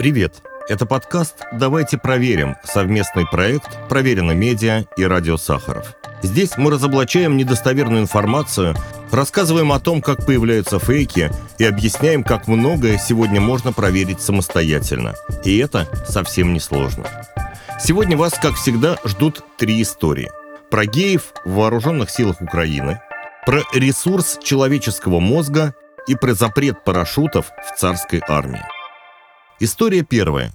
Привет! Это подкаст «Давайте проверим» – совместный проект «Проверено медиа» и «Радио Сахаров». Здесь мы разоблачаем недостоверную информацию, рассказываем о том, как появляются фейки и объясняем, как многое сегодня можно проверить самостоятельно. И это совсем не сложно. Сегодня вас, как всегда, ждут три истории. Про геев в вооруженных силах Украины, про ресурс человеческого мозга и про запрет парашютов в царской армии. История первая.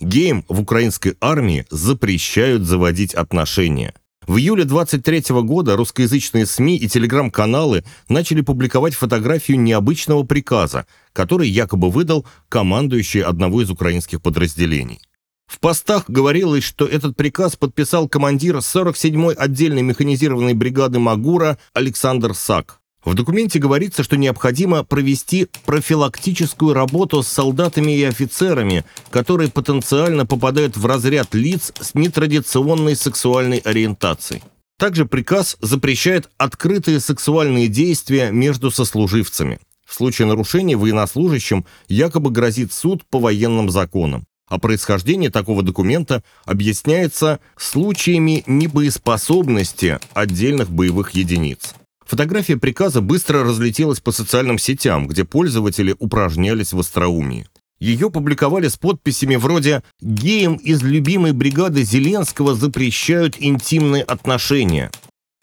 Геям в украинской армии запрещают заводить отношения. В июле 23 года русскоязычные СМИ и телеграм-каналы начали публиковать фотографию необычного приказа, который якобы выдал командующий одного из украинских подразделений. В постах говорилось, что этот приказ подписал командир 47-й отдельной механизированной бригады Магура Александр Сак. В документе говорится, что необходимо провести профилактическую работу с солдатами и офицерами, которые потенциально попадают в разряд лиц с нетрадиционной сексуальной ориентацией. Также приказ запрещает открытые сексуальные действия между сослуживцами. В случае нарушения военнослужащим якобы грозит суд по военным законам. А происхождение такого документа объясняется случаями небоеспособности отдельных боевых единиц. Фотография приказа быстро разлетелась по социальным сетям, где пользователи упражнялись в остроумии. Ее публиковали с подписями вроде «Геям из любимой бригады Зеленского запрещают интимные отношения».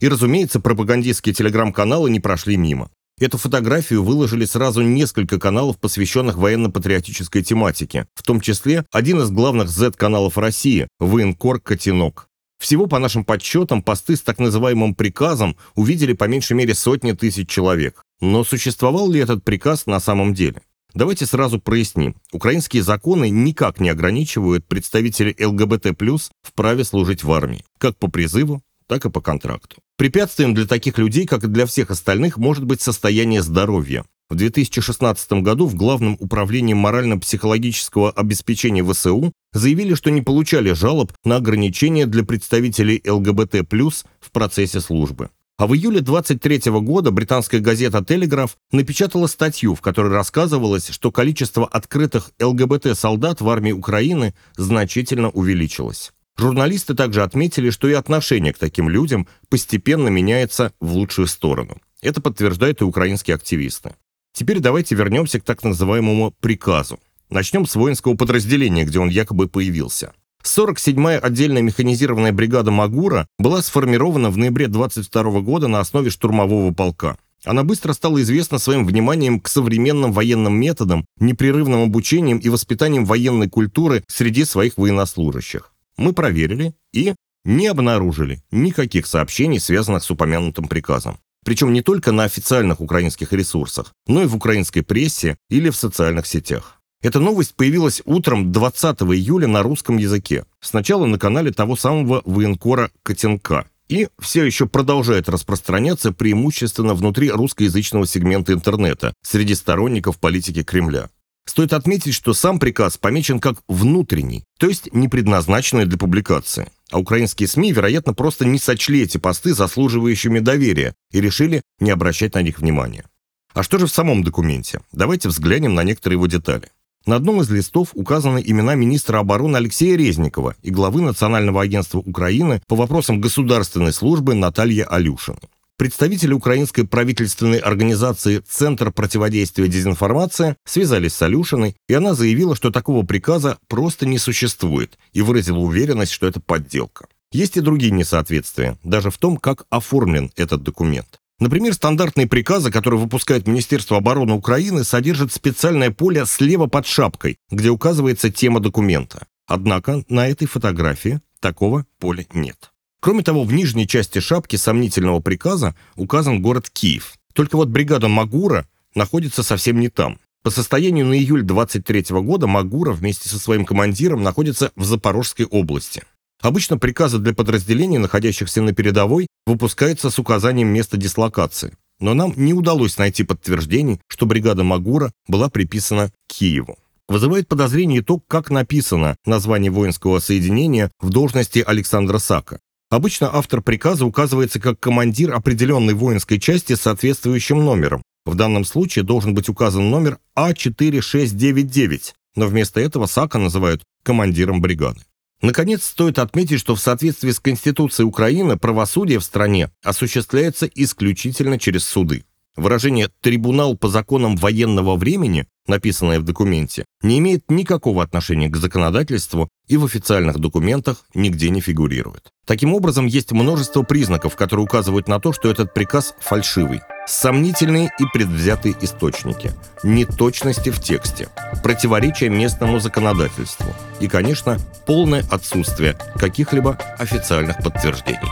И, разумеется, пропагандистские телеграм-каналы не прошли мимо. Эту фотографию выложили сразу несколько каналов, посвященных военно-патриотической тематике, в том числе один из главных Z-каналов России – военкор «Котенок». Всего, по нашим подсчетам, посты с так называемым приказом увидели по меньшей мере сотни тысяч человек. Но существовал ли этот приказ на самом деле? Давайте сразу проясним. Украинские законы никак не ограничивают представителей ЛГБТ+, в праве служить в армии, как по призыву, так и по контракту. Препятствием для таких людей, как и для всех остальных, может быть состояние здоровья. В 2016 году в Главном управлении морально-психологического обеспечения ВСУ заявили, что не получали жалоб на ограничения для представителей ЛГБТ+, в процессе службы. А в июле 23 года британская газета «Телеграф» напечатала статью, в которой рассказывалось, что количество открытых ЛГБТ-солдат в армии Украины значительно увеличилось. Журналисты также отметили, что и отношение к таким людям постепенно меняется в лучшую сторону. Это подтверждают и украинские активисты. Теперь давайте вернемся к так называемому приказу. Начнем с воинского подразделения, где он якобы появился. 47-я отдельная механизированная бригада Магура была сформирована в ноябре 22 года на основе штурмового полка. Она быстро стала известна своим вниманием к современным военным методам, непрерывным обучением и воспитанием военной культуры среди своих военнослужащих. Мы проверили и не обнаружили никаких сообщений, связанных с упомянутым приказом. Причем не только на официальных украинских ресурсах, но и в украинской прессе или в социальных сетях. Эта новость появилась утром 20 июля на русском языке. Сначала на канале того самого военкора Котенка. И все еще продолжает распространяться преимущественно внутри русскоязычного сегмента интернета среди сторонников политики Кремля. Стоит отметить, что сам приказ помечен как внутренний, то есть не предназначенный для публикации. А украинские СМИ, вероятно, просто не сочли эти посты заслуживающими доверия и решили не обращать на них внимания. А что же в самом документе? Давайте взглянем на некоторые его детали. На одном из листов указаны имена министра обороны Алексея Резникова и главы Национального агентства Украины по вопросам государственной службы Натальи Алюшины. Представители украинской правительственной организации «Центр противодействия дезинформации» связались с Алюшиной, и она заявила, что такого приказа просто не существует, и выразила уверенность, что это подделка. Есть и другие несоответствия, даже в том, как оформлен этот документ. Например, стандартные приказы, которые выпускает Министерство обороны Украины, содержат специальное поле слева под шапкой, где указывается тема документа. Однако на этой фотографии такого поля нет. Кроме того, в нижней части шапки сомнительного приказа указан город Киев. Только вот бригада Магура находится совсем не там. По состоянию на июль 23 года Магура вместе со своим командиром находится в Запорожской области. Обычно приказы для подразделений, находящихся на передовой, выпускаются с указанием места дислокации. Но нам не удалось найти подтверждений, что бригада Магура была приписана Киеву. Вызывает подозрение то, как написано название воинского соединения в должности Александра Сака. Обычно автор приказа указывается как командир определенной воинской части с соответствующим номером. В данном случае должен быть указан номер А4699, но вместо этого Сака называют командиром бригады. Наконец, стоит отметить, что в соответствии с Конституцией Украины правосудие в стране осуществляется исключительно через суды. Выражение «трибунал по законам военного времени», написанное в документе, не имеет никакого отношения к законодательству и в официальных документах нигде не фигурирует. Таким образом, есть множество признаков, которые указывают на то, что этот приказ фальшивый. Сомнительные и предвзятые источники, неточности в тексте, противоречия местному законодательству и, конечно, полное отсутствие каких-либо официальных подтверждений.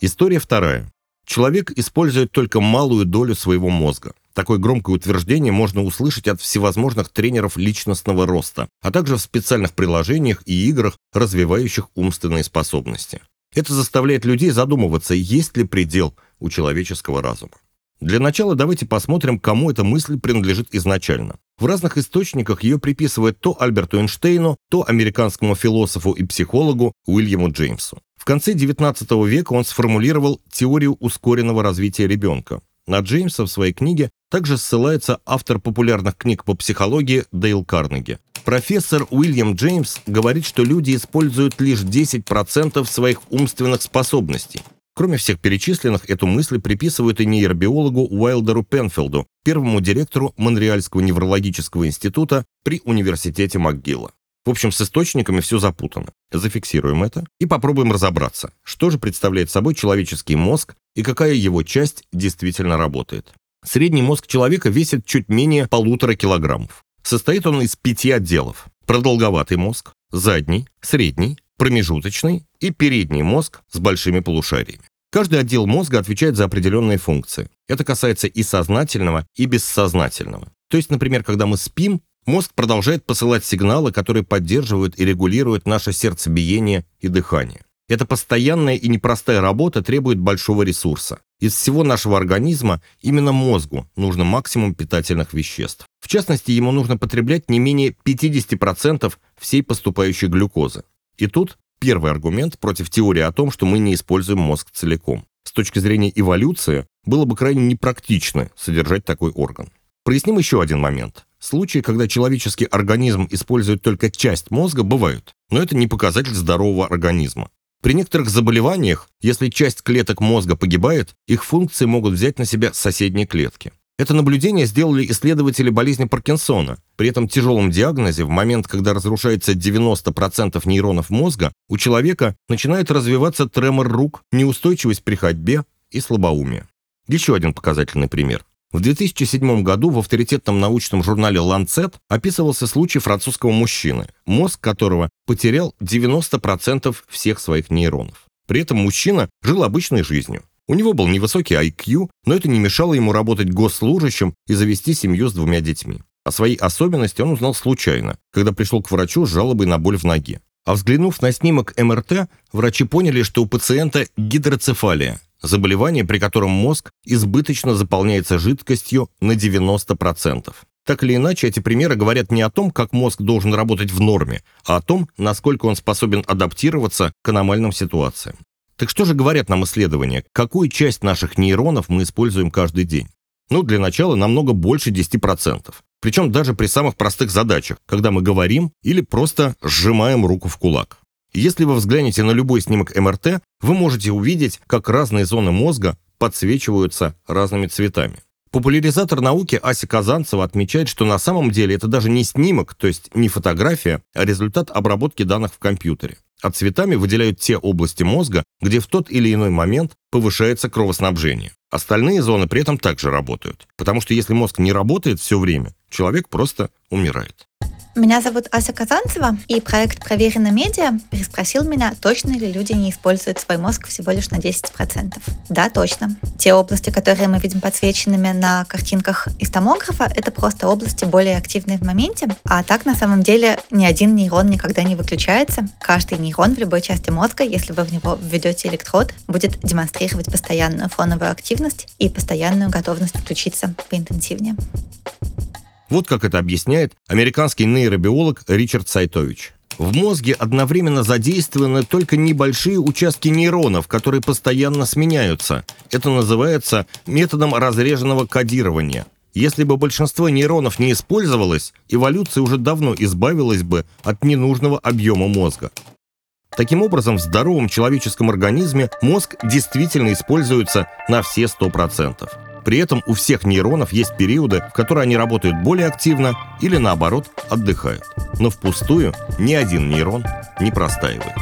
История вторая. Человек использует только малую долю своего мозга. Такое громкое утверждение можно услышать от всевозможных тренеров личностного роста, а также в специальных приложениях и играх, развивающих умственные способности. Это заставляет людей задумываться, есть ли предел у человеческого разума. Для начала давайте посмотрим, кому эта мысль принадлежит изначально. В разных источниках ее приписывают то Альберту Эйнштейну, то американскому философу и психологу Уильяму Джеймсу. В конце XIX века он сформулировал теорию ускоренного развития ребенка. На Джеймса в своей книге также ссылается автор популярных книг по психологии Дейл Карнеги. Профессор Уильям Джеймс говорит, что люди используют лишь 10% своих умственных способностей. Кроме всех перечисленных, эту мысль приписывают и нейробиологу Уайлдеру Пенфилду, первому директору Монреальского неврологического института при университете МcGill. В общем, с источниками все запутано. Зафиксируем это и попробуем разобраться, что же представляет собой человеческий мозг и какая его часть действительно работает. Средний мозг человека весит чуть менее полутора килограммов. Состоит он из пяти отделов. Продолговатый мозг, задний, средний, промежуточный и передний мозг с большими полушариями. Каждый отдел мозга отвечает за определенные функции. Это касается и сознательного, и бессознательного. То есть, например, когда мы спим, Мозг продолжает посылать сигналы, которые поддерживают и регулируют наше сердцебиение и дыхание. Эта постоянная и непростая работа требует большого ресурса. Из всего нашего организма именно мозгу нужно максимум питательных веществ. В частности, ему нужно потреблять не менее 50% всей поступающей глюкозы. И тут первый аргумент против теории о том, что мы не используем мозг целиком. С точки зрения эволюции, было бы крайне непрактично содержать такой орган. Проясним еще один момент. Случаи, когда человеческий организм использует только часть мозга, бывают, но это не показатель здорового организма. При некоторых заболеваниях, если часть клеток мозга погибает, их функции могут взять на себя соседние клетки. Это наблюдение сделали исследователи болезни Паркинсона. При этом тяжелом диагнозе, в момент, когда разрушается 90% нейронов мозга, у человека начинает развиваться тремор рук, неустойчивость при ходьбе и слабоумие. Еще один показательный пример. В 2007 году в авторитетном научном журнале Lancet описывался случай французского мужчины, мозг которого потерял 90% всех своих нейронов. При этом мужчина жил обычной жизнью. У него был невысокий IQ, но это не мешало ему работать госслужащим и завести семью с двумя детьми. О своей особенности он узнал случайно, когда пришел к врачу с жалобой на боль в ноге. А взглянув на снимок МРТ, врачи поняли, что у пациента гидроцефалия, заболевание, при котором мозг избыточно заполняется жидкостью на 90%. Так или иначе, эти примеры говорят не о том, как мозг должен работать в норме, а о том, насколько он способен адаптироваться к аномальным ситуациям. Так что же говорят нам исследования? Какую часть наших нейронов мы используем каждый день? Ну, для начала намного больше 10%. Причем даже при самых простых задачах, когда мы говорим или просто сжимаем руку в кулак. Если вы взглянете на любой снимок МРТ, вы можете увидеть, как разные зоны мозга подсвечиваются разными цветами. Популяризатор науки Ася Казанцева отмечает, что на самом деле это даже не снимок, то есть не фотография, а результат обработки данных в компьютере. А цветами выделяют те области мозга, где в тот или иной момент повышается кровоснабжение. Остальные зоны при этом также работают. Потому что если мозг не работает все время, человек просто умирает. Меня зовут Ася Казанцева, и проект «Проверено медиа» переспросил меня, точно ли люди не используют свой мозг всего лишь на 10%. Да, точно. Те области, которые мы видим подсвеченными на картинках из томографа, это просто области более активные в моменте, а так на самом деле ни один нейрон никогда не выключается. Каждый нейрон в любой части мозга, если вы в него введете электрод, будет демонстрировать постоянную фоновую активность и постоянную готовность включиться поинтенсивнее. Вот как это объясняет американский нейробиолог Ричард Сайтович. В мозге одновременно задействованы только небольшие участки нейронов, которые постоянно сменяются. Это называется методом разреженного кодирования. Если бы большинство нейронов не использовалось, эволюция уже давно избавилась бы от ненужного объема мозга. Таким образом, в здоровом человеческом организме мозг действительно используется на все 100%. При этом у всех нейронов есть периоды, в которые они работают более активно или наоборот отдыхают. Но впустую ни один нейрон не простаивает.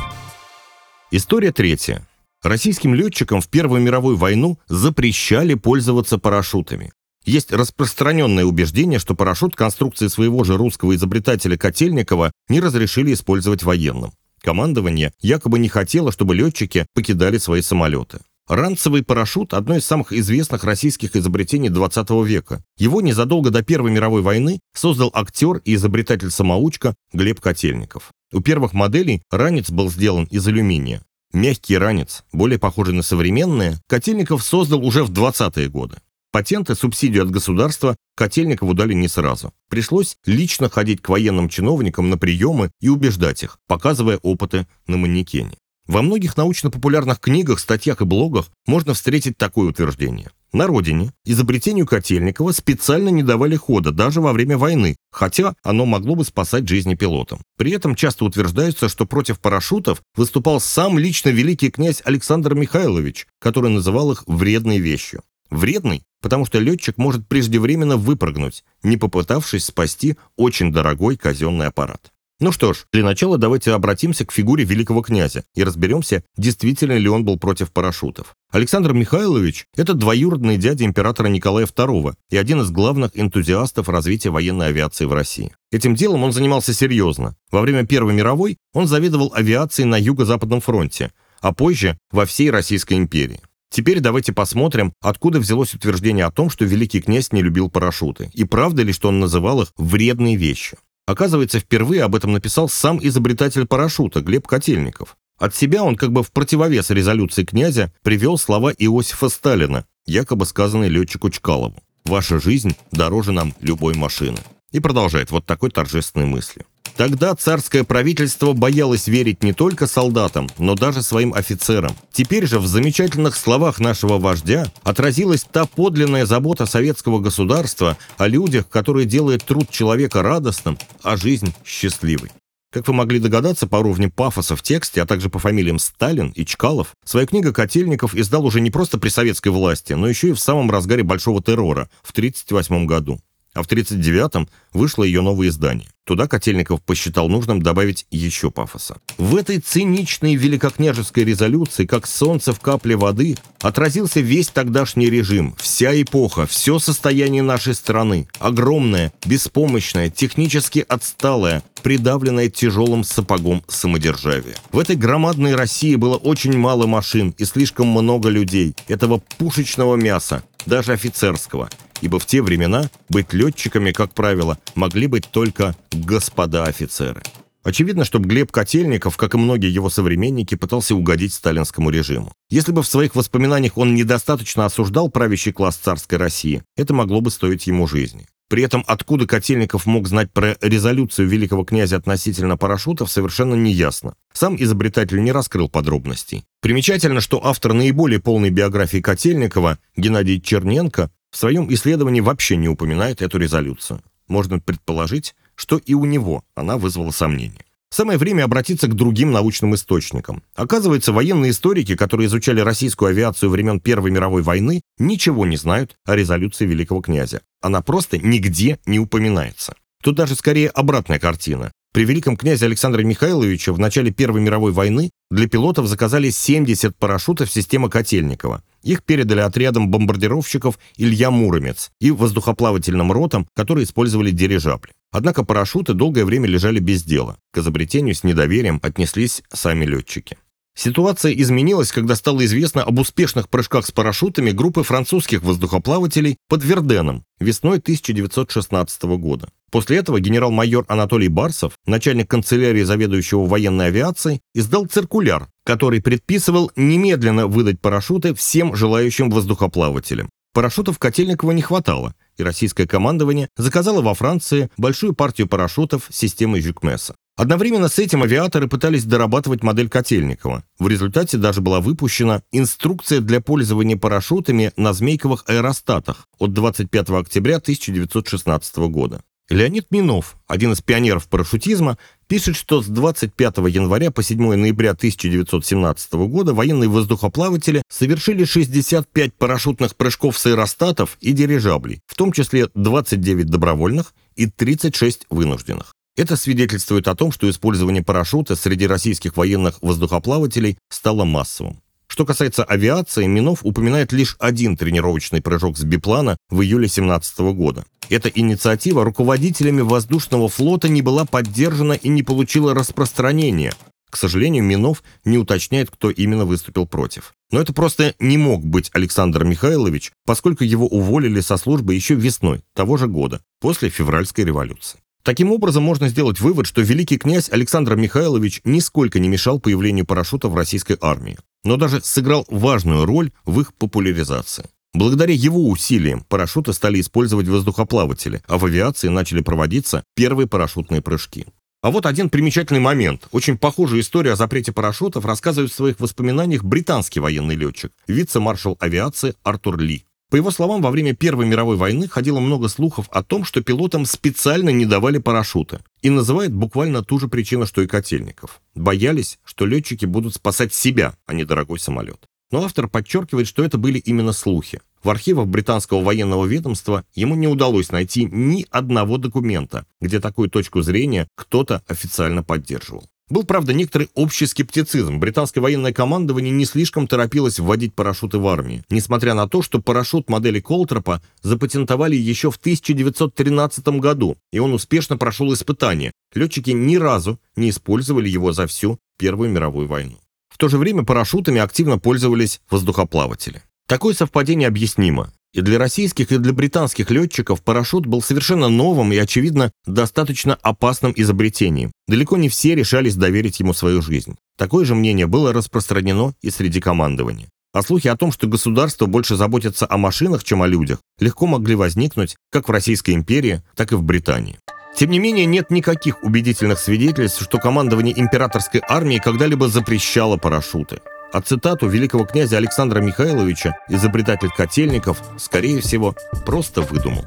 История третья. Российским летчикам в Первую мировую войну запрещали пользоваться парашютами. Есть распространенное убеждение, что парашют конструкции своего же русского изобретателя Котельникова не разрешили использовать военным. Командование якобы не хотело, чтобы летчики покидали свои самолеты. Ранцевый парашют – одно из самых известных российских изобретений 20 века. Его незадолго до Первой мировой войны создал актер и изобретатель-самоучка Глеб Котельников. У первых моделей ранец был сделан из алюминия. Мягкий ранец, более похожий на современные, Котельников создал уже в 20-е годы. Патенты, субсидию от государства Котельникову дали не сразу. Пришлось лично ходить к военным чиновникам на приемы и убеждать их, показывая опыты на манекене. Во многих научно-популярных книгах, статьях и блогах можно встретить такое утверждение. На родине изобретению Котельникова специально не давали хода даже во время войны, хотя оно могло бы спасать жизни пилотам. При этом часто утверждается, что против парашютов выступал сам лично великий князь Александр Михайлович, который называл их вредной вещью. Вредный, потому что летчик может преждевременно выпрыгнуть, не попытавшись спасти очень дорогой казенный аппарат. Ну что ж, для начала давайте обратимся к фигуре великого князя и разберемся, действительно ли он был против парашютов. Александр Михайлович – это двоюродный дядя императора Николая II и один из главных энтузиастов развития военной авиации в России. Этим делом он занимался серьезно. Во время Первой мировой он заведовал авиацией на Юго-Западном фронте, а позже во всей Российской империи. Теперь давайте посмотрим, откуда взялось утверждение о том, что великий князь не любил парашюты, и правда ли, что он называл их вредной вещью. Оказывается, впервые об этом написал сам изобретатель парашюта Глеб Котельников. От себя он как бы в противовес резолюции князя привел слова Иосифа Сталина, якобы сказанные летчику Чкалову. «Ваша жизнь дороже нам любой машины». И продолжает вот такой торжественной мыслью. Тогда царское правительство боялось верить не только солдатам, но даже своим офицерам. Теперь же в замечательных словах нашего вождя отразилась та подлинная забота советского государства о людях, которые делают труд человека радостным, а жизнь счастливой. Как вы могли догадаться по уровню пафоса в тексте, а также по фамилиям Сталин и Чкалов, свою книгу Котельников издал уже не просто при советской власти, но еще и в самом разгаре Большого террора в 1938 году. А в 1939-м вышло ее новое издание. Туда Котельников посчитал нужным добавить еще пафоса. В этой циничной великокняжеской резолюции, как солнце в капле воды, отразился весь тогдашний режим, вся эпоха, все состояние нашей страны. Огромное, беспомощное, технически отсталое, придавленное тяжелым сапогом самодержавие. В этой громадной России было очень мало машин и слишком много людей, этого пушечного мяса, даже офицерского ибо в те времена быть летчиками, как правило, могли быть только господа офицеры. Очевидно, что Глеб Котельников, как и многие его современники, пытался угодить сталинскому режиму. Если бы в своих воспоминаниях он недостаточно осуждал правящий класс царской России, это могло бы стоить ему жизни. При этом откуда Котельников мог знать про резолюцию великого князя относительно парашютов, совершенно неясно. Сам изобретатель не раскрыл подробностей. Примечательно, что автор наиболее полной биографии Котельникова, Геннадий Черненко, в своем исследовании вообще не упоминает эту резолюцию. Можно предположить, что и у него она вызвала сомнения. Самое время обратиться к другим научным источникам. Оказывается, военные историки, которые изучали российскую авиацию времен Первой мировой войны, ничего не знают о резолюции великого князя. Она просто нигде не упоминается. Тут даже скорее обратная картина. При великом князе Александре Михайловиче в начале Первой мировой войны для пилотов заказали 70 парашютов системы Котельникова. Их передали отрядам бомбардировщиков Илья Муромец и воздухоплавательным ротам, которые использовали дирижабли. Однако парашюты долгое время лежали без дела. К изобретению с недоверием отнеслись сами летчики. Ситуация изменилась, когда стало известно об успешных прыжках с парашютами группы французских воздухоплавателей под Верденом весной 1916 года. После этого генерал-майор Анатолий Барсов, начальник канцелярии заведующего военной авиацией, издал циркуляр, который предписывал немедленно выдать парашюты всем желающим воздухоплавателям. Парашютов Котельникова не хватало, и российское командование заказало во Франции большую партию парашютов системы Жюкмеса. Одновременно с этим авиаторы пытались дорабатывать модель Котельникова. В результате даже была выпущена инструкция для пользования парашютами на змейковых аэростатах от 25 октября 1916 года. Леонид Минов, один из пионеров парашютизма, пишет, что с 25 января по 7 ноября 1917 года военные воздухоплаватели совершили 65 парашютных прыжков с аэростатов и дирижаблей, в том числе 29 добровольных и 36 вынужденных. Это свидетельствует о том, что использование парашюта среди российских военных воздухоплавателей стало массовым. Что касается авиации, Минов упоминает лишь один тренировочный прыжок с биплана в июле 2017 года. Эта инициатива руководителями воздушного флота не была поддержана и не получила распространения. К сожалению, Минов не уточняет, кто именно выступил против. Но это просто не мог быть Александр Михайлович, поскольку его уволили со службы еще весной того же года, после февральской революции. Таким образом, можно сделать вывод, что великий князь Александр Михайлович нисколько не мешал появлению парашюта в российской армии, но даже сыграл важную роль в их популяризации. Благодаря его усилиям парашюты стали использовать воздухоплаватели, а в авиации начали проводиться первые парашютные прыжки. А вот один примечательный момент. Очень похожую историю о запрете парашютов рассказывает в своих воспоминаниях британский военный летчик, вице-маршал авиации Артур Ли. По его словам, во время Первой мировой войны ходило много слухов о том, что пилотам специально не давали парашюты. И называет буквально ту же причину, что и Котельников. Боялись, что летчики будут спасать себя, а не дорогой самолет. Но автор подчеркивает, что это были именно слухи. В архивах британского военного ведомства ему не удалось найти ни одного документа, где такую точку зрения кто-то официально поддерживал. Был, правда, некоторый общий скептицизм. Британское военное командование не слишком торопилось вводить парашюты в армии, несмотря на то, что парашют модели Колтропа запатентовали еще в 1913 году, и он успешно прошел испытания. Летчики ни разу не использовали его за всю Первую мировую войну. В то же время парашютами активно пользовались воздухоплаватели. Такое совпадение объяснимо. И для российских, и для британских летчиков парашют был совершенно новым и, очевидно, достаточно опасным изобретением. Далеко не все решались доверить ему свою жизнь. Такое же мнение было распространено и среди командования. А слухи о том, что государство больше заботится о машинах, чем о людях, легко могли возникнуть как в Российской империи, так и в Британии. Тем не менее, нет никаких убедительных свидетельств, что командование императорской армии когда-либо запрещало парашюты. А цитату великого князя Александра Михайловича, изобретатель котельников, скорее всего, просто выдумал.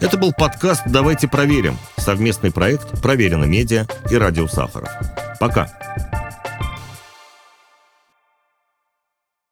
Это был подкаст «Давайте проверим» совместный проект «Проверено медиа» и «Радио Сахаров». Пока!